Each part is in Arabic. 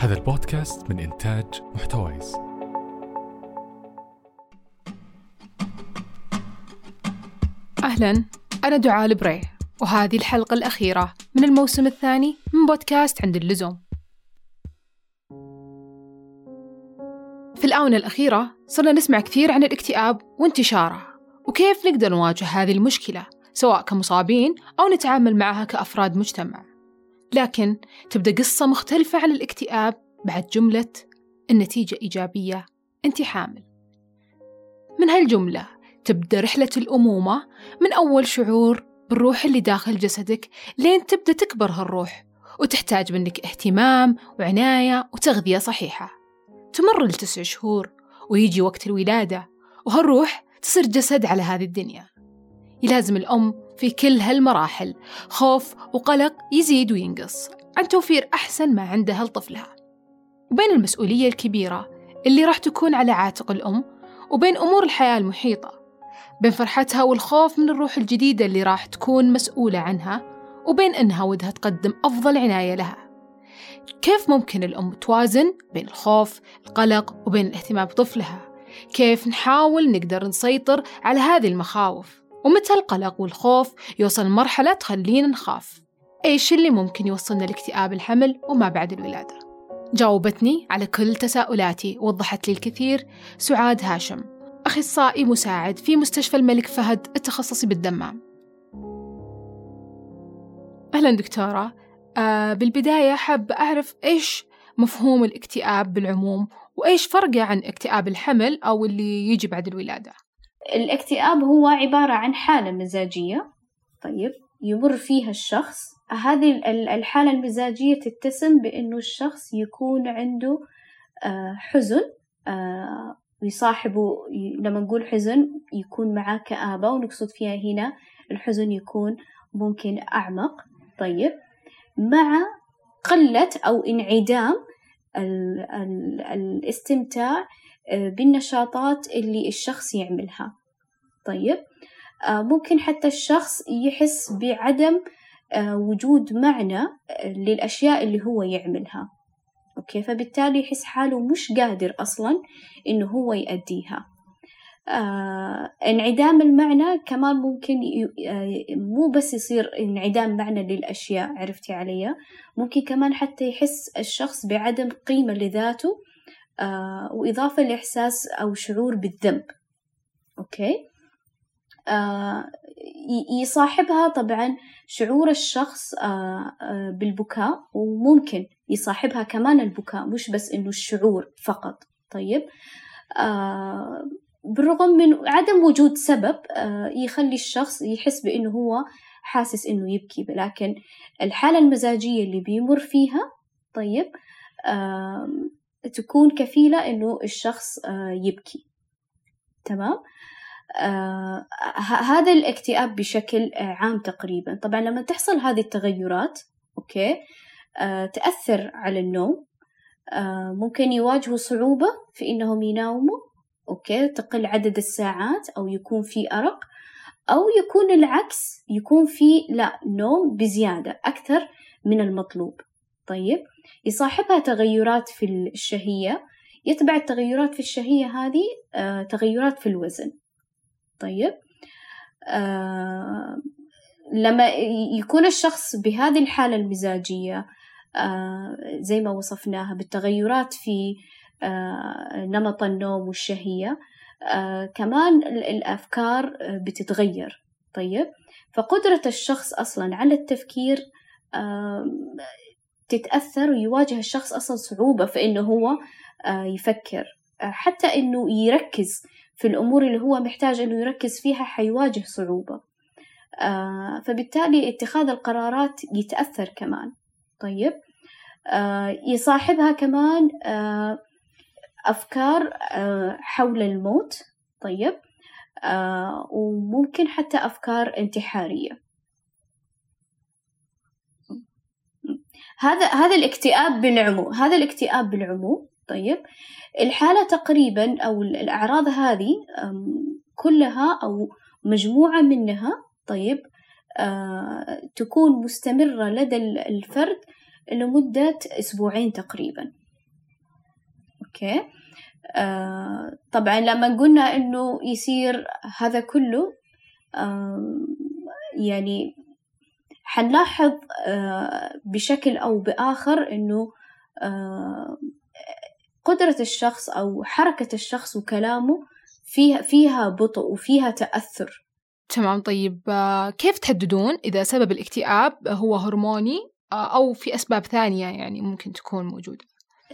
هذا البودكاست من إنتاج محتويس. أهلا أنا دعاء البري وهذه الحلقة الأخيرة من الموسم الثاني من بودكاست عند اللزوم. في الآونة الأخيرة صرنا نسمع كثير عن الاكتئاب وانتشاره وكيف نقدر نواجه هذه المشكلة سواء كمصابين أو نتعامل معها كأفراد مجتمع. لكن تبدأ قصة مختلفة عن الاكتئاب بعد جملة النتيجة إيجابية. أنت حامل. من هالجملة تبدأ رحلة الأمومة من أول شعور بالروح اللي داخل جسدك لين تبدأ تكبر هالروح وتحتاج منك اهتمام وعناية وتغذية صحيحة. تمر التسع شهور ويجي وقت الولادة وهالروح تصير جسد على هذه الدنيا. يلازم الأم في كل هالمراحل. خوف وقلق يزيد وينقص. عن توفير أحسن ما عندها لطفلها وبين المسؤولية الكبيرة اللي راح تكون على عاتق الأم وبين أمور الحياة المحيطة. بين فرحتها والخوف من الروح الجديدة اللي راح تكون مسؤولة عنها وبين أنها ودها تقدم أفضل عناية لها. كيف ممكن الأم توازن بين الخوف القلق وبين الاهتمام بطفلها؟ كيف نحاول نقدر نسيطر على هذه المخاوف؟ ومتى القلق والخوف يوصل لمرحلة تخلينا نخاف؟ إيش اللي ممكن يوصلنا لاكتئاب الحمل وما بعد الولادة؟ جاوبتني على كل تساؤلاتي ووضحت لي الكثير سعاد هاشم أخصائي مساعد في مستشفى الملك فهد التخصصي بالدمام. أهلا دكتورة. آه بالبداية حاب أعرف إيش مفهوم الاكتئاب بالعموم وإيش فرقه عن اكتئاب الحمل أو اللي يجي بعد الولادة؟ الاكتئاب هو عبارة عن حالة مزاجية طيب يمر فيها الشخص. هذه الحالة المزاجية تتسم بأنه الشخص يكون عنده حزن ويصاحبه لما نقول حزن يكون معاه كآبة ونقصد فيها هنا الحزن يكون ممكن أعمق. طيب مع قلة أو انعدام ال ال الاستمتاع بالنشاطات اللي الشخص يعملها. طيب. ممكن حتى الشخص يحس بعدم وجود معنى للأشياء اللي هو يعملها. أوكي فبالتالي يحس حاله مش قادر أصلا إنه هو يأديها. آه انعدام المعنى كمان ممكن آه مو بس يصير انعدام معنى للأشياء عرفتي علي؟ ممكن كمان حتى يحس الشخص بعدم قيمة لذاته آه وإضافة لإحساس أو شعور بالذنب. أوكي؟ آه يصاحبها طبعا شعور الشخص آه آه بالبكاء وممكن يصاحبها كمان البكاء مش بس إنه الشعور فقط. طيب آه بالرغم من عدم وجود سبب يخلي الشخص يحس بأنه هو حاسس أنه يبكي. لكن الحالة المزاجية اللي بيمر فيها طيب تكون كفيلة أنه الشخص يبكي. تمام؟ آه هذا الاكتئاب بشكل عام تقريبا. طبعا لما تحصل هذه التغيرات أوكي آه تأثر على النوم آه ممكن يواجهوا صعوبة في إنهم يناموا أوكي تقل عدد الساعات أو يكون في أرق أو يكون العكس يكون في لا نوم بزيادة أكثر من المطلوب. طيب يصاحبها تغيرات في الشهية يتبع التغيرات في الشهية هذه آه تغيرات في الوزن. طيب. آه لما يكون الشخص بهذه الحالة المزاجية آه زي ما وصفناها بالتغيرات في آه نمط النوم والشهية كمان الأفكار بتتغير. طيب. فقدرة الشخص أصلا على التفكير تتأثر ويواجه الشخص أصلا صعوبة في إنه هو يفكر حتى إنه يركز في الأمور اللي هو محتاج إنه يركز فيها حيواجه صعوبة. فبالتالي اتخاذ القرارات يتأثر كمان. طيب. يصاحبها كمان أفكار حول الموت. طيب. وممكن حتى أفكار انتحارية. هذا هذا الاكتئاب بالعموم هذا الاكتئاب بالعموم طيب. الحالة تقريبا أو الأعراض هذه كلها أو مجموعة منها طيب تكون مستمرة لدى الفرد لمدة أسبوعين تقريبا. أوكي. آه طبعا لما قلنا إنه يصير هذا كله آه يعني حنلاحظ آه بشكل أو بآخر إنه آه قدرة الشخص أو حركة الشخص وكلامه فيها فيها بطء وفيها تأثر. تمام طيب آه، كيف تحددون إذا سبب الاكتئاب هو هرموني آه، أو في أسباب ثانية يعني ممكن تكون موجودة؟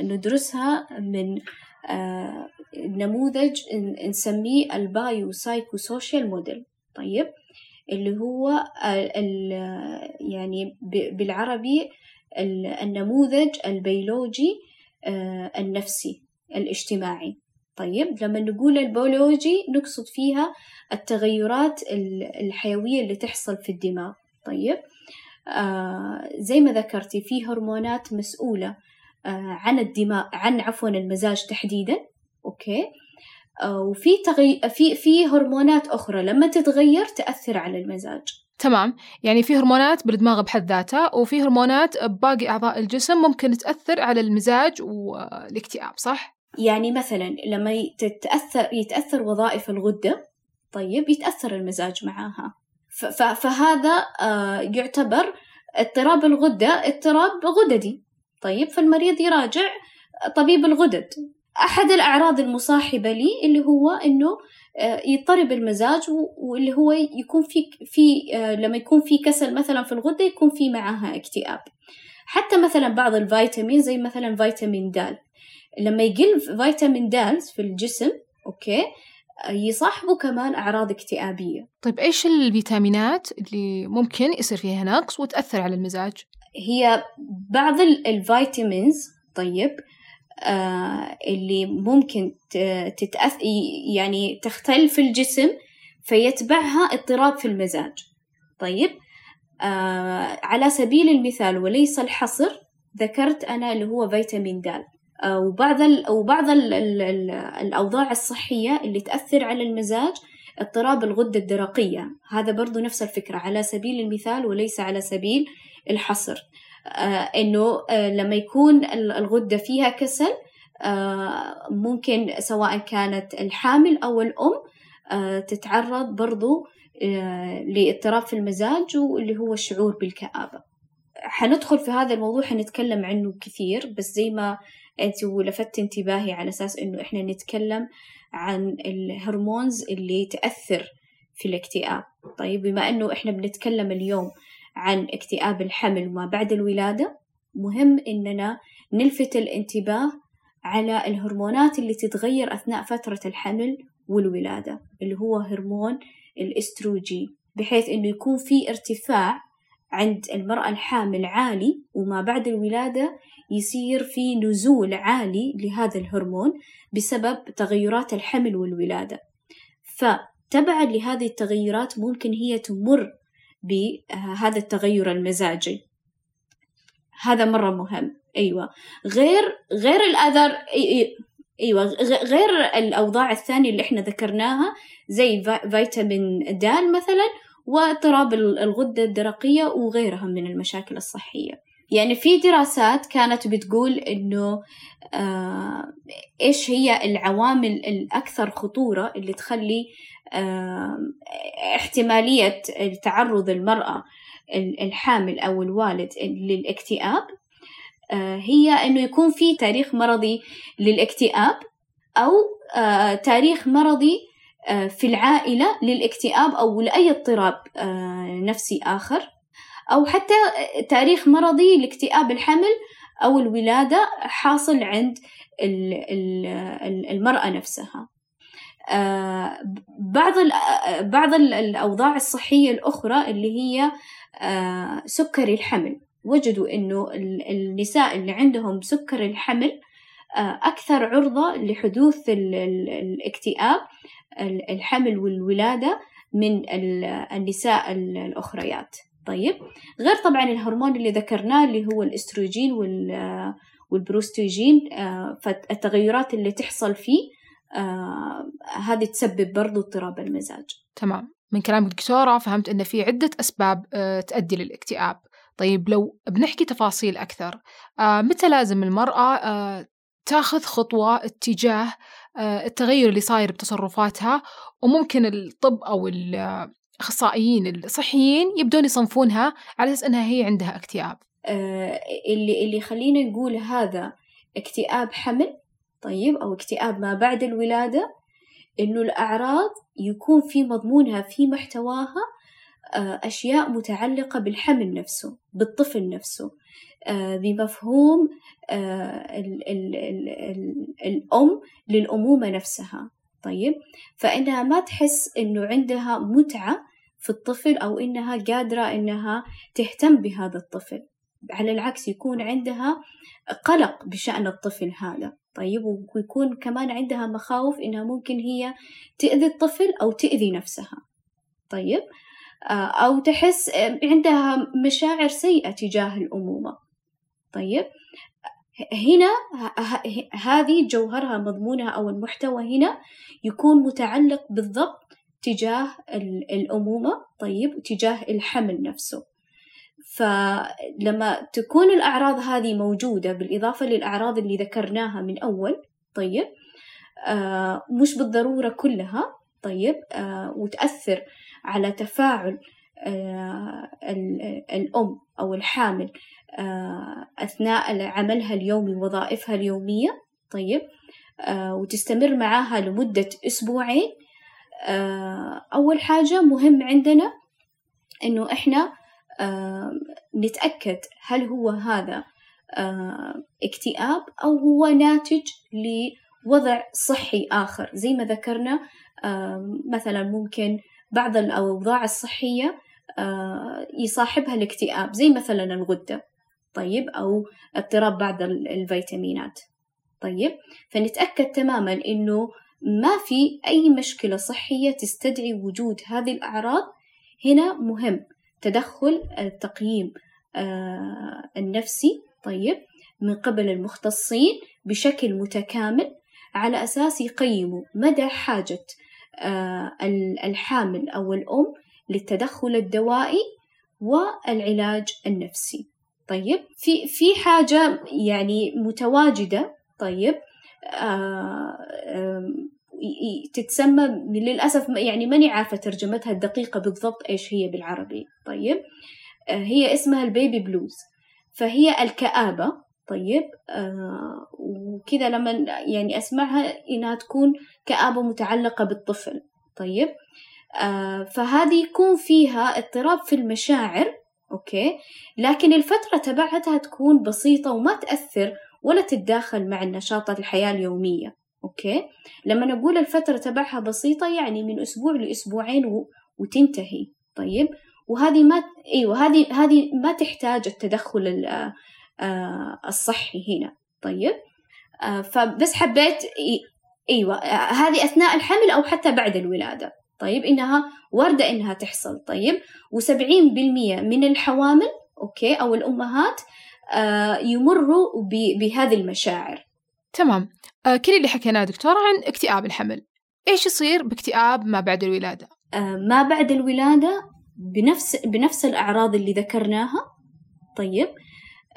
ندرسها من آه، نموذج نسميه ال bio psycho social model. طيب اللي هو يعني بالعربي النموذج البيولوجي النفسي الاجتماعي. طيب لما نقول البيولوجي نقصد فيها التغيرات الحيوية اللي تحصل في الدماغ. طيب آه زي ما ذكرتي في هرمونات مسؤولة آه عن الدماغ عن عفوا المزاج تحديدا. okay؟ آه وفي تغي... في في هرمونات أخرى لما تتغير تأثر على المزاج. تمام. يعني في هرمونات بالدماغ بحد ذاتها وفي هرمونات بباقي أعضاء الجسم ممكن تأثر على المزاج والاكتئاب صح؟ يعني مثلا لما يتأثر يتأثر وظائف الغدة طيب يتأثر المزاج معاها. فهذا آه، يعتبر اضطراب الغدة اضطراب غددي. طيب فالمريض يراجع طبيب الغدد. أحد الأعراض المصاحبة لي اللي هو آه، يضطرب المزاج واللي هو يكون في في آه، لما يكون في كسل مثلا في الغدة يكون في معاها اكتئاب حتى مثلا بعض الفيتامين زي مثلا فيتامين د لما يقل فيتامين د في الجسم أوكي يصاحبه كمان أعراض اكتئابية طيب إيش الفيتامينات اللي ممكن يصير فيها نقص وتأثر على المزاج؟ هي بعض ال vitamins طيب آه اللي ممكن تتأثر يعني تختل في الجسم فيتبعها اضطراب في المزاج. طيب آه على سبيل المثال وليس الحصر ذكرت أنا اللي هو فيتامين د آه، وبعض ال وبعض ال ال ال الأوضاع الصحية اللي تأثر على المزاج اضطراب الغدة الدرقية. هذا برضو نفس الفكرة على سبيل المثال وليس على سبيل الحصر. آه إنه آه لما يكون الغدة فيها كسل آه ممكن سواء كانت الحامل أو الأم آه تتعرض برضو لاضطراب في المزاج واللي هو الشعور بالكآبة. حندخل في هذا الموضوع حنتكلم عنه كثير بس زي ما أنت ولفت انتباهي على أساس إنه إحنا نتكلم عن الهرمونز اللي تأثر في الاكتئاب. طيب بما إنه إحنا بنتكلم اليوم عن اكتئاب الحمل وما بعد الولادة مهم إننا نلفت الانتباه على الهرمونات اللي تتغير أثناء فترة الحمل والولادة اللي هو هرمون الاستروجين بحيث إنه يكون في ارتفاع عند المرأة الحامل عالي وما بعد الولادة يصير في نزول عالي لهذا الهرمون بسبب تغيرات الحمل والولادة. فتبعا لهذه التغيرات ممكن هي تمر بهذا التغير المزاجي. هذا مرة مهم. أيوة. غير غير الأذر أيوه. غير الأوضاع الثانية اللي إحنا ذكرناها زي فيتامين د مثلا واضطراب الغدة الدرقية وغيرها من المشاكل الصحية. يعني في دراسات كانت بتقول إنه آه إيش هي العوامل الأكثر خطورة اللي تخلي احتمالية تعرض المرأة الحامل أو الوالد للاكتئاب آه هي إنه يكون في تاريخ مرضي للاكتئاب أو آه تاريخ مرضي آه، في العائلة للاكتئاب أو لأي اضطراب نفسي آخر أو حتى تاريخ مرضي لاكتئاب الحمل أو الولادة حاصل عند المرأة نفسها. آه، بعض بعض الأوضاع الصحية الأخرى اللي هي آه، سكري الحمل. وجدوا إنه النساء اللي عندهم سكر الحمل آه، أكثر عرضة لحدوث الاكتئاب الحمل والولادة من النساء الأخريات. طيب غير طبعا الهرمون اللي ذكرناه اللي هو الأستروجين والبروستوجين آه، فالتغيرات اللي تحصل فيه آه، هذه تسبب برضو اضطراب المزاج تمام. من كلام الدكتورة فهمت أن في عدة أسباب آه، تؤدي للاكتئاب. طيب لو بنحكي تفاصيل أكثر متى لازم المرأة تاخذ خطوة اتجاه آه، التغير اللي صاير بتصرفاتها؟ وممكن الطب أو الأخصائيين الصحيين يبدون يصنفونها على أساس أنها هي عندها اكتئاب. آه، اللي اللي خلينا نقول هذا اكتئاب حمل طيب أو اكتئاب ما بعد الولادة إنه الأعراض يكون في مضمونها في محتواها آه، أشياء متعلقة بالحمل نفسه بالطفل نفسه آه، بمفهوم آه، ال ال ال ال الأم للأمومة نفسها. طيب فإنها ما تحس إنه عندها متعة في الطفل أو إنها قادرة إنها تهتم بهذا الطفل. على العكس يكون عندها قلق بشأن الطفل هذا. طيب ويكون كمان عندها مخاوف إنها ممكن هي تأذي الطفل أو تأذي نفسها. طيب آه، أو تحس عندها مشاعر سيئة تجاه الأمومة. طيب هنا هذه جوهرها مضمونها أو المحتوى هنا يكون متعلق بالضبط تجاه الأمومة طيب تجاه الحمل نفسه. فلما تكون الأعراض هذه موجودة بالإضافة للأعراض اللي ذكرناها من أول طيب آه مش بالضرورة كلها طيب آه وتأثر على تفاعل آه الأم أو الحامل آه أثناء عملها اليومي وظائفها اليومية طيب آه وتستمر معاها لمدة أسبوعين آه أول حاجة مهم عندنا إنه إحنا نتأكد هل هو هذا اكتئاب أو هو ناتج لوضع صحي آخر. زي ما ذكرنا مثلا ممكن بعض الأوضاع الصحية يصاحبها الاكتئاب زي مثلا الغدة طيب أو اضطراب بعض الفيتامينات طيب. فنتأكد تماما إنه ما في أي مشكلة صحية تستدعي وجود هذه الأعراض هنا مهم. تدخل التقييم آه، النفسي طيب من قبل المختصين بشكل متكامل على أساس يقيموا مدى حاجة آه، الحامل أو الأم للتدخل الدوائي والعلاج النفسي. طيب في في حاجة يعني متواجدة طيب آه تتسمى للأسف يعني ماني عارفة ترجمتها الدقيقة بالضبط إيش هي بالعربي. طيب آه هي اسمها ال baby blues. فهي الكآبة. طيب آه وكذا لما يعني أسمعها إنها تكون كآبة متعلقة بالطفل. طيب آه فهذه يكون فيها اضطراب في المشاعر okay لكن الفترة تبعتها تكون بسيطة وما تأثر ولا تتداخل مع النشاطات الحياة اليومية. okay؟ لما نقول الفترة تبعها بسيطة يعني من أسبوع لأسبوعين و... وتنتهي. طيب؟ وهذه ما أيوة هذه هذه ما تحتاج التدخل آه، الصحي هنا. طيب؟ آه، فبس حبيت أيوة آه، هذه أثناء الحمل أو حتى بعد الولادة. طيب؟ إنها واردة إنها تحصل. طيب؟ وسبعين بالمية من الحوامل أوكي أو الأمهات يمروا بهذه المشاعر. تمام. آه كل اللي حكيناه دكتورة عن اكتئاب الحمل. إيش يصير باكتئاب ما بعد الولادة؟ آه ما بعد الولادة بنفس بنفس الأعراض اللي ذكرناها. طيب.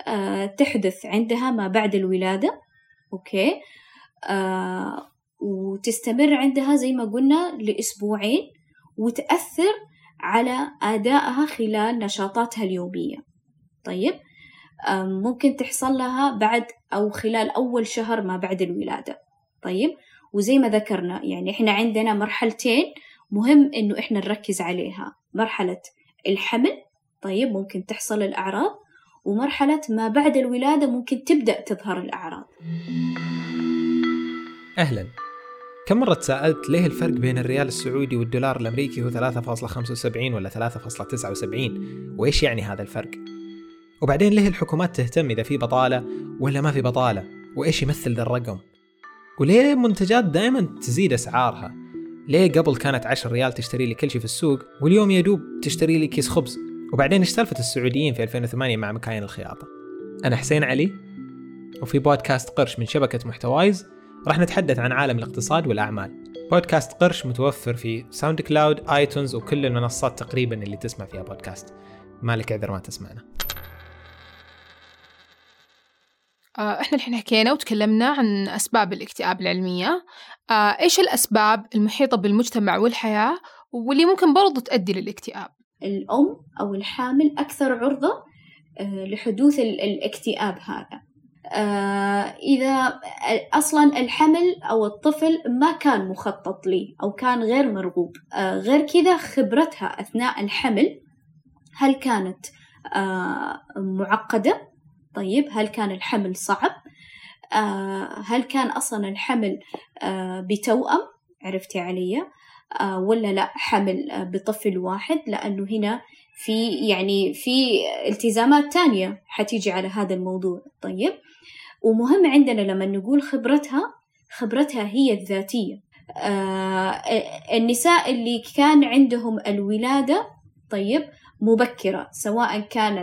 آه تحدث عندها ما بعد الولادة. أوكي. آه وتستمر عندها زي ما قلنا لأسبوعين وتأثر على أدائها خلال نشاطاتها اليومية. طيب. ممكن تحصل لها بعد أو خلال أول شهر ما بعد الولادة. طيب؟ وزي ما ذكرنا يعني إحنا عندنا مرحلتين مهم إنه إحنا نركز عليها. مرحلة الحمل طيب ممكن تحصل الأعراض. ومرحلة ما بعد الولادة ممكن تبدأ تظهر الأعراض. أهلا. كم مرة تساءلت ليه الفرق بين الريال السعودي والدولار الأمريكي هو 3.75 ولا 3.79 وإيش يعني هذا الفرق؟ وبعدين ليه الحكومات تهتم إذا في بطالة ولا ما في بطالة؟ وإيش يمثل ذا الرقم؟ وليه منتجات دائما تزيد أسعارها؟ ليه قبل كانت 10 ريال تشتري لي كل شيء في السوق واليوم يا دوب تشتري لي كيس خبز؟ وبعدين إيش سالفة السعوديين في 2008 مع مكاين الخياطة؟ أنا حسين علي وفي بودكاست قرش من شبكة محتوايز راح نتحدث عن عالم الاقتصاد والأعمال. بودكاست قرش متوفر في SoundCloud iTunes وكل المنصات تقريبا اللي تسمع فيها بودكاست. مالك عذر ما تسمعنا. آه، إحنا الحين حكينا وتكلمنا عن أسباب الاكتئاب العلمية. آه، إيش الأسباب المحيطة بالمجتمع والحياة واللي ممكن برضو تؤدي للاكتئاب؟ الأم أو الحامل أكثر عرضة آه، لحدوث الاكتئاب هذا. إذا أصلا الحمل أو الطفل ما كان مخطط لي أو كان غير مرغوب. غير كذا خبرتها أثناء الحمل هل كانت معقدة؟ طيب هل كان الحمل صعب؟ آه هل كان أصلا الحمل آه بتوأم؟ عرفتي علي. آه ولا لا حمل بطفل واحد لأنه هنا في يعني في التزامات تانية حتيجي على هذا الموضوع. طيب ومهم عندنا لما نقول خبرتها خبرتها هي الذاتية. آه النساء اللي كان عندهم الولادة طيب مبكرة سواء كان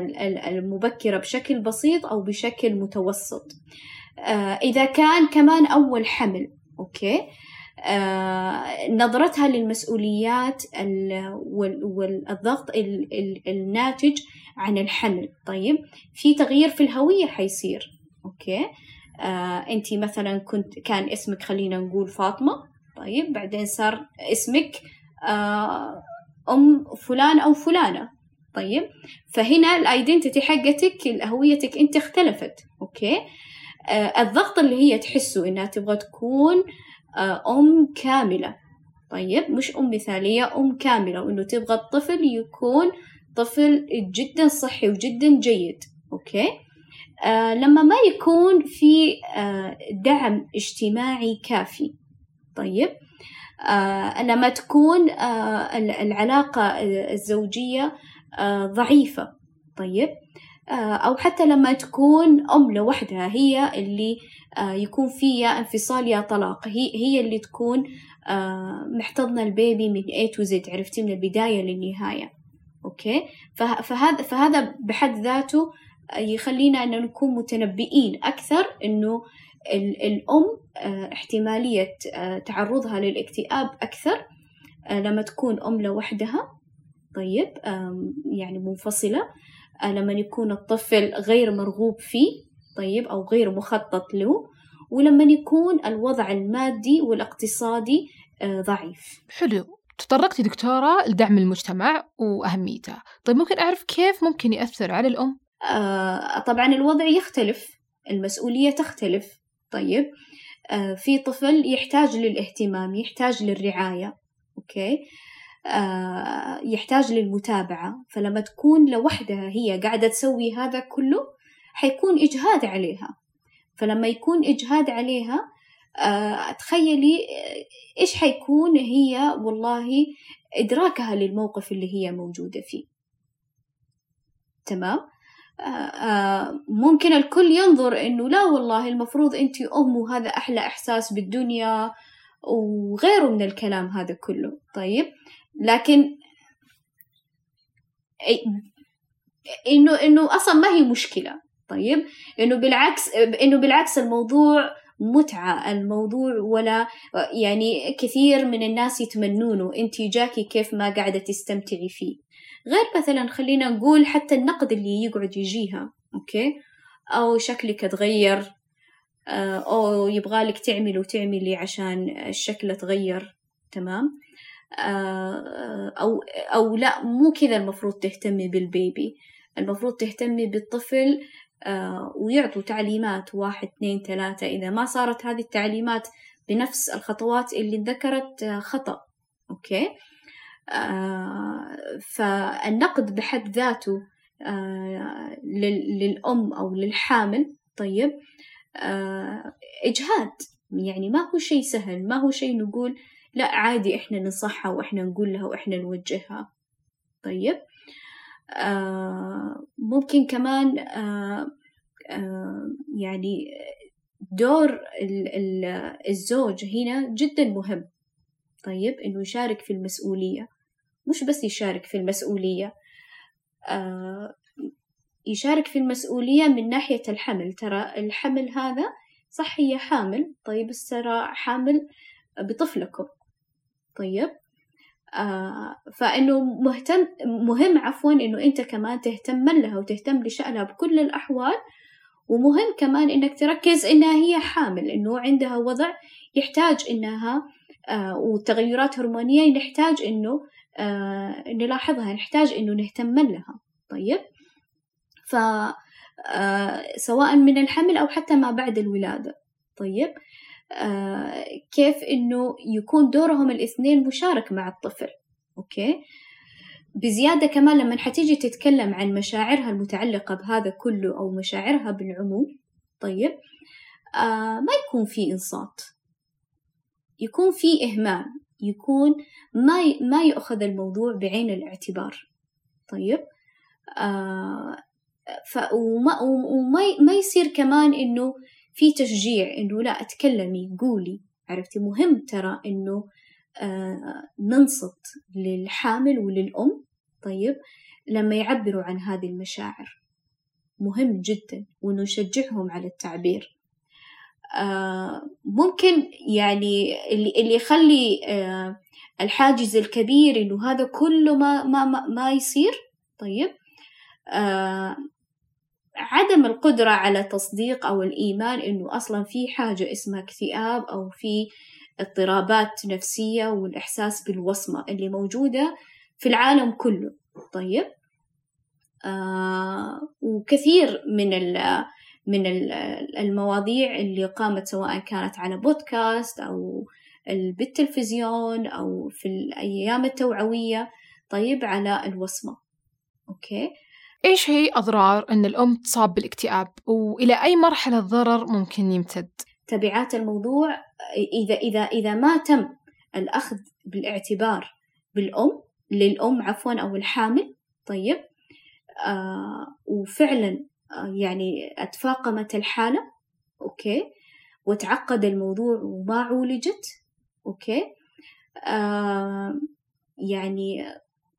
المبكرة بشكل بسيط أو بشكل متوسط. آه، إذا كان كمان أول حمل أوكي؟ آه، نظرتها للمسؤوليات والضغط الناتج عن الحمل. طيب في تغيير في الهوية حيصير okay؟ آه، أنت مثلا كنت كان اسمك خلينا نقول فاطمة طيب بعدين صار اسمك أم فلان أو فلانة. طيب. فهنا ال identity حقتك هويتك انت اختلفت. أوكي؟ آه الضغط اللي هي تحسه إنها تبغى تكون آه أم كاملة. طيب مش أم مثالية أم كاملة. وإنه تبغى الطفل يكون طفل جدا صحي وجدا جيد. okay؟ آه لما ما يكون في آه دعم اجتماعي كافي. طيب؟ آه لما تكون آه العلاقة الزوجية آه، ضعيفة. طيب. آه، أو حتى لما تكون أم لوحدها هي اللي آه، يكون فيها انفصال يا طلاق. هي هي اللي تكون محتضنة البيبي من A to Z. عرفتي؟ من البداية للنهاية. أوكي؟ فهذا فهذا بحد ذاته يخلينا أن نكون متنبئين أكثر إنه الأم احتمالية تعرضها للاكتئاب أكثر لما تكون أم لوحدها. طيب يعني منفصلة. لما يكون الطفل غير مرغوب فيه طيب أو غير مخطط له. ولما يكون الوضع المادي والاقتصادي آه، ضعيف. حلو. تطرقتي دكتورة لدعم المجتمع وأهميته. طيب ممكن أعرف كيف ممكن يأثر على الأم؟ آه طبعا الوضع يختلف. المسؤولية تختلف. طيب آه في طفل يحتاج للاهتمام يحتاج للرعاية. أوكي؟ يحتاج للمتابعة. فلما تكون لوحدها هي قاعدة تسوي هذا كله حيكون إجهاد عليها. فلما يكون إجهاد عليها آه، تخيلي آه، إيش حيكون هي والله إدراكها للموقف اللي هي موجودة فيه. تمام؟ ممكن الكل ينظر إنه لا والله المفروض أنت أم وهذا أحلى إحساس بالدنيا وغيره من الكلام هذا كله. طيب؟ لكن انه إنه أصلا ما هي مشكلة. طيب؟ إنه بالعكس إنه بالعكس الموضوع متعة. الموضوع ولا يعني كثير من الناس يتمنونه. أنت جاكي كيف ما قاعدة تستمتعي فيه. غير مثلا خلينا نقول حتى النقد اللي يقعد يجيها أوكي؟ أو شكلك تغير. آه، أو يبغالك تعمل وتعملي عشان الشكل تغير. تمام؟ أو أو لا مو كذا المفروض تهتمي بالبيبي. المفروض تهتمي بالطفل آه، ويعطوا تعليمات واحد اثنين ثلاثة. إذا ما صارت هذه التعليمات بنفس الخطوات اللي ذكرت آه، خطأ. أوكي؟ فالنقد بحد ذاته للأم أو للحامل طيب إجهاد. يعني ما هو شيء سهل ما هو شيء نقول لا عادي إحنا ننصحها وإحنا نقول لها وإحنا نوجهها. طيب. آه ممكن كمان آه آه يعني دور الزوج هنا جدا مهم. طيب إنه يشارك في المسؤولية. مش بس يشارك في المسؤولية. آه يشارك في المسؤولية من ناحية الحمل. ترى الحمل هذا صح هي حامل. طيب بس حامل بطفلكم. طيب. آه فإنه مهتم مهم عفوا إنه أنت كمان تهتم لها وتهتم لشأنها بكل الأحوال. ومهم كمان إنك تركز إنها هي حامل إنه عندها وضع يحتاج إنها آه وتغيرات هرمونية نحتاج إنه آه نلاحظها نحتاج إنه نهتم لها. طيب. ف آه سواء من الحمل أو حتى ما بعد الولادة. طيب. كيف إنه يكون دورهم الاثنين مشارك مع الطفل أوكي؟ بزيادة كمان لما حتيجي تتكلم عن مشاعرها المتعلقة بهذا كله أو مشاعرها بالعموم طيب آه ما يكون في إنصات. يكون في إهمال. يكون ما ي... ما يأخذ الموضوع بعين الاعتبار. طيب آه ف... وما وما ما يصير كمان إنه في تشجيع إنه لا اتكلمي قولي. عرفتي؟ مهم ترى إنه آه ننصت للحامل وللأم. طيب؟ لما يعبروا عن هذه المشاعر. مهم جدا وإنه نشجعهم على التعبير. آه ممكن يعني اللي اللي يخلي آه الحاجز الكبير إنه هذا كله ما ما ما, يصير. طيب؟ عدم القدرة على تصديق أو الإيمان إنه أصلا في حاجة اسمها اكتئاب أو في اضطرابات نفسية والإحساس بالوصمة اللي موجودة في العالم كله. طيب. آه وكثير من من المواضيع اللي قامت سواء كانت على بودكاست أو بالتلفزيون أو في الأيام التوعوية طيب على الوصمة. أوكي. إيش هي أضرار أن الأم تصاب بالاكتئاب وإلى أي مرحلة ضرر ممكن يمتد؟ تبعات الموضوع إذا إذا إذا ما تم الأخذ بالاعتبار بالأم للأم عفوا أو الحامل طيب آه وفعلا آه يعني أتفاقمت الحالة okay وتعقد الموضوع وما عولجت okay آه يعني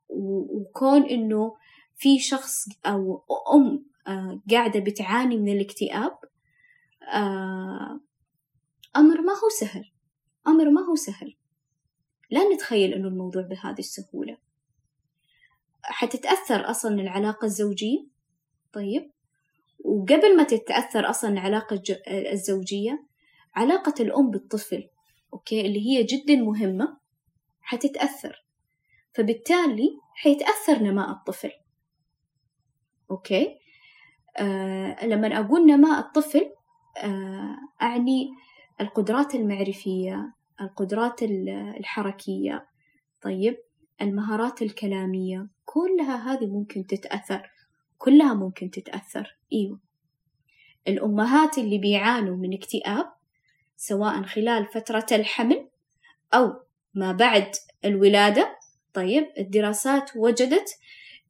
وكون إنه في شخص أو أم آه قاعدة بتعاني من الاكتئاب آه أمر ما هو سهل أمر ما هو سهل. لا نتخيل إنه الموضوع بهذه السهولة. حتتأثر أصلا العلاقة الزوجية؟ طيب. وقبل ما تتأثر أصلا العلاقة الزوجية علاقة الأم بالطفل okay اللي هي جدا مهمة حتتأثر. فبالتالي حيتأثر نماء الطفل. okay؟ آه لما أقول نماء الطفل آه أعني القدرات المعرفية القدرات الحركية طيب المهارات الكلامية كلها هذه ممكن تتأثر كلها ممكن تتأثر إيوه. الأمهات اللي بيعانوا من اكتئاب سواء خلال فترة الحمل أو ما بعد الولادة طيب الدراسات وجدت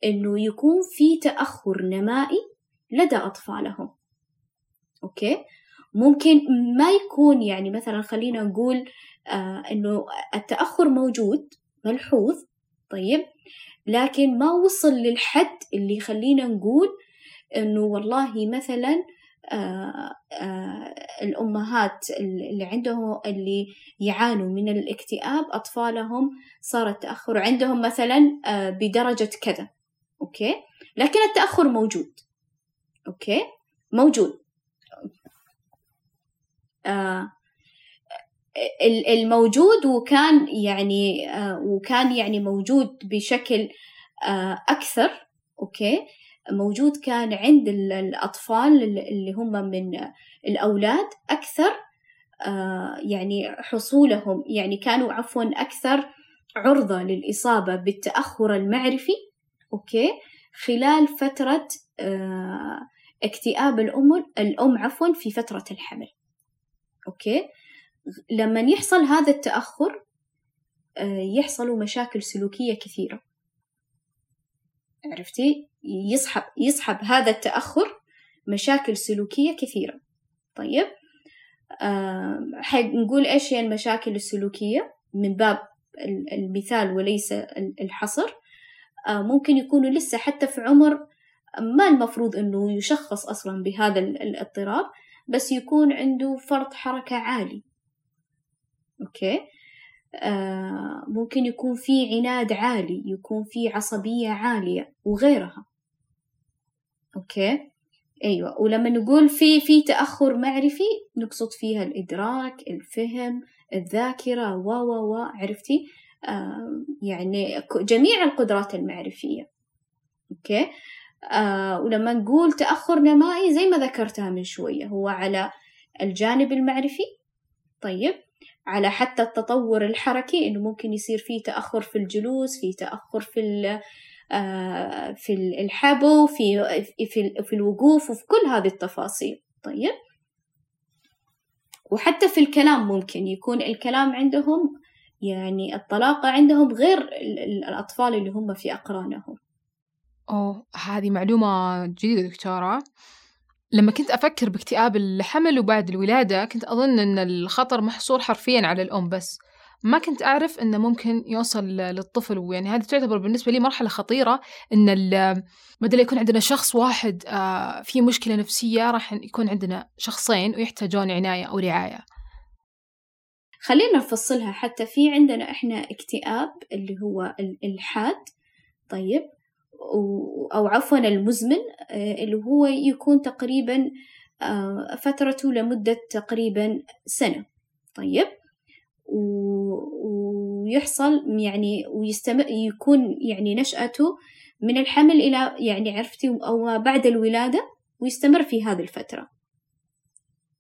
إنه يكون في تأخر نمائي لدى أطفالهم. أوكي؟ ممكن ما يكون يعني مثلا خلينا نقول آه إنه التأخر موجود ملحوظ طيب لكن ما وصل للحد اللي يخلينا نقول إنه والله مثلا آه آه الأمهات اللي عندهم اللي يعانوا من الاكتئاب أطفالهم صار التأخر. عندهم مثلا آه بدرجة كذا. okay؟ لكن التأخر موجود. okay؟ موجود. آه الموجود وكان يعني آه وكان يعني موجود بشكل آه أكثر. okay؟ موجود كان عند الأطفال اللي هم من الأولاد أكثر آه يعني حصولهم يعني كانوا عفوا أكثر عرضة للإصابة بالتأخر المعرفي. okay؟ خلال فترة آه اكتئاب الأم الأم عفوا في فترة الحمل. okay؟ لما يحصل هذا التأخر آه يحصلوا مشاكل سلوكية كثيرة. عرفتي؟ يصحب يصحب هذا التأخر مشاكل سلوكية كثيرة. طيب؟ آه حنقول إيش هي المشاكل السلوكية؟ من باب المثال وليس الحصر. ممكن يكونوا لسه حتى في عمر ما المفروض إنه يشخص أصلا بهذا الاضطراب بس يكون عنده فرط حركة عالي. أوكي؟ آه ممكن يكون في عناد عالي يكون في عصبية عالية وغيرها. okay؟ أيوه. ولما نقول في في تأخر معرفي نقصد فيها الإدراك الفهم الذاكرة و و و عرفتي؟ آه يعني جميع القدرات المعرفية. okay؟ آه ولما نقول تأخر نمائي زي ما ذكرتها من شوية هو على الجانب المعرفي. طيب؟ على حتى التطور الحركي إنه ممكن يصير في تأخر في الجلوس في تأخر في آه، في الحبو في في في الوقوف وفي كل هذه التفاصيل. طيب؟ وحتى في الكلام ممكن يكون الكلام عندهم يعني الطلاقة عندهم غير الأطفال اللي هم في أقرانهم. أوه هذه معلومة جديدة دكتورة. لما كنت أفكر باكتئاب الحمل وبعد الولادة كنت أظن أن الخطر محصور حرفيا على الأم بس. ما كنت أعرف أنه ممكن يوصل للطفل ويعني هذه تعتبر بالنسبة لي مرحلة خطيرة أن بدل يكون عندنا شخص واحد آه، في مشكلة نفسية راح يكون عندنا شخصين ويحتاجون عناية أو رعاية. خلينا نفصلها حتى في عندنا إحنا اكتئاب اللي هو الحاد طيب أو عفوا المزمن آه، اللي هو يكون تقريبا آه، فترته لمدة تقريبا سنة طيب ويحصل يعني ويستمر يكون يعني نشأته من الحمل إلى يعني عرفتي أو بعد الولادة ويستمر في هذه الفترة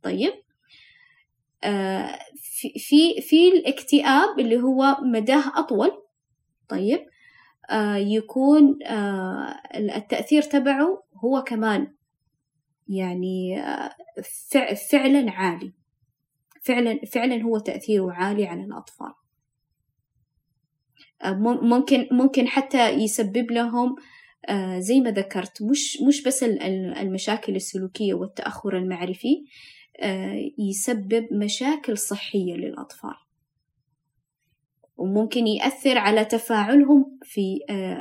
طيب. في في الاكتئاب اللي هو مداه أطول طيب آه يكون آه التأثير تبعه هو كمان يعني آه فعلا عالي. فعلا فعلا هو تأثيره عالي على الأطفال. ممكن ممكن حتى يسبب لهم زي ما ذكرت مش مش بس المشاكل السلوكية والتأخر المعرفي يسبب مشاكل صحية للأطفال. وممكن يأثر على تفاعلهم في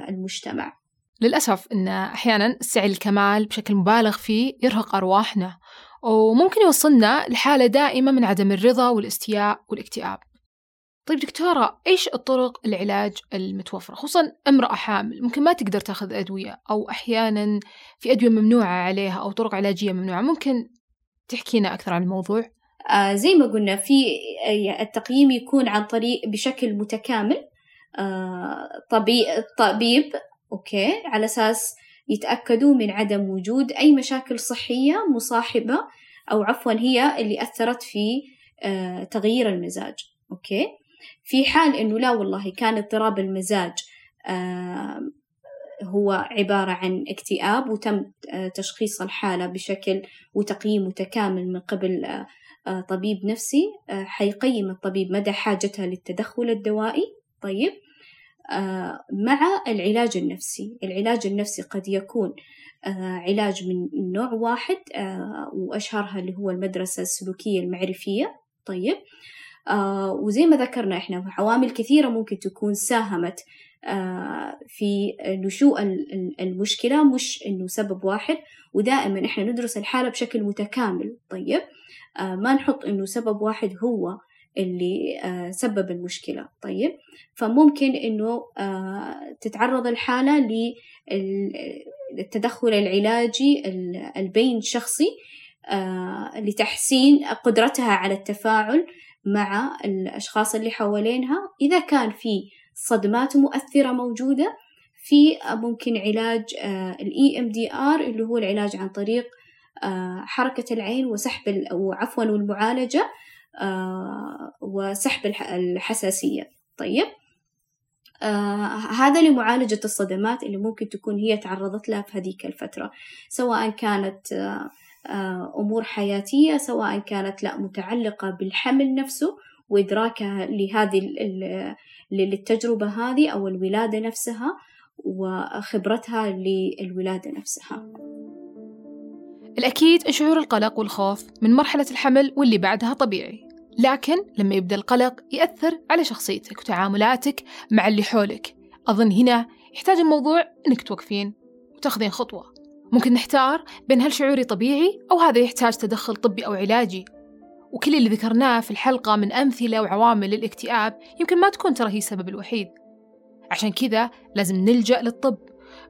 المجتمع. للأسف أن أحيانا سعي الكمال بشكل مبالغ فيه يرهق أرواحنا وممكن يوصلنا لحالة دائمة من عدم الرضا والاستياء والاكتئاب. طيب دكتورة إيش الطرق العلاج المتوفرة؟ خصوصا امرأة حامل ممكن ما تقدر تاخذ أدوية أو أحيانا في أدوية ممنوعة عليها أو طرق علاجية ممنوعة ممكن تحكينا أكثر عن الموضوع؟ آه زي ما قلنا في آه، التقييم يكون عن طريق بشكل متكامل. آه طبيب طبيب okay على أساس يتأكدوا من عدم وجود أي مشاكل صحية مصاحبة أو عفوا هي اللي أثرت في آه تغيير المزاج okay. في حال إنه لا والله كان اضطراب المزاج آه هو عبارة عن اكتئاب وتم آه، تشخيص الحالة بشكل وتقييم متكامل من قبل آه، آه، طبيب نفسي حيقيم الطبيب مدى حاجتها للتدخل الدوائي. طيب مع العلاج النفسي. العلاج النفسي قد يكون علاج من نوع واحد وأشهرها اللي هو المدرسة السلوكية المعرفية. طيب وزي ما ذكرنا إحنا عوامل كثيرة ممكن تكون ساهمت في نشوء المشكلة مش إنه سبب واحد. ودائما إحنا ندرس الحالة بشكل متكامل. طيب آه ما نحط إنه سبب واحد هو اللي آه سبب المشكلة. طيب فممكن إنه آه تتعرض الحالة للتدخل العلاجي البين شخصي آه لتحسين قدرتها على التفاعل مع الأشخاص اللي حوالينها. إذا كان في صدمات مؤثرة موجودة في ممكن علاج ال EMDR اللي هو العلاج عن طريق آه، حركة العين وسحب أو عفوا والمعالجة آه، وسحب الحساسية. طيب آه هذا لمعالجة الصدمات اللي ممكن تكون هي تعرضت لها في هذيك الفترة سواء كانت آه آه، أمور حياتية سواء كانت لا متعلقة بالحمل نفسه وإدراكها لهذه للتجربة هذه أو الولادة نفسها وخبرتها للولادة نفسها. الأكيد شعور القلق والخوف من مرحلة الحمل واللي بعدها طبيعي لكن لما يبدأ القلق يأثر على شخصيتك وتعاملاتك مع اللي حولك. أظن هنا يحتاج الموضوع إنك توقفين وتأخذين خطوة. ممكن نحتار بين هل شعوري طبيعي أو هذا يحتاج تدخل طبي أو علاجي. وكل اللي ذكرناه في الحلقة من أمثلة وعوامل للاكتئاب يمكن ما تكون ترى هي السبب الوحيد. عشان كذا لازم نلجأ للطب.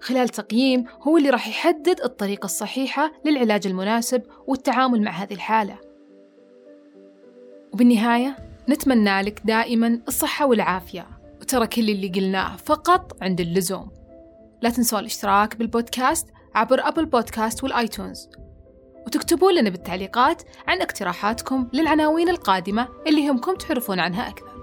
خلال تقييم هو اللي راح يحدد الطريقة الصحيحة للعلاج المناسب والتعامل مع هذه الحالة. وبالنهاية نتمنى لك دائما الصحة والعافية. وترى كل اللي قلناه فقط عند اللزوم. لا تنسوا الاشتراك بالبودكاست عبر أبل بودكاست والآيتونز. وتكتبوا لنا بالتعليقات عن اقتراحاتكم للعناوين القادمة اللي يهمكم تعرفون عنها أكثر.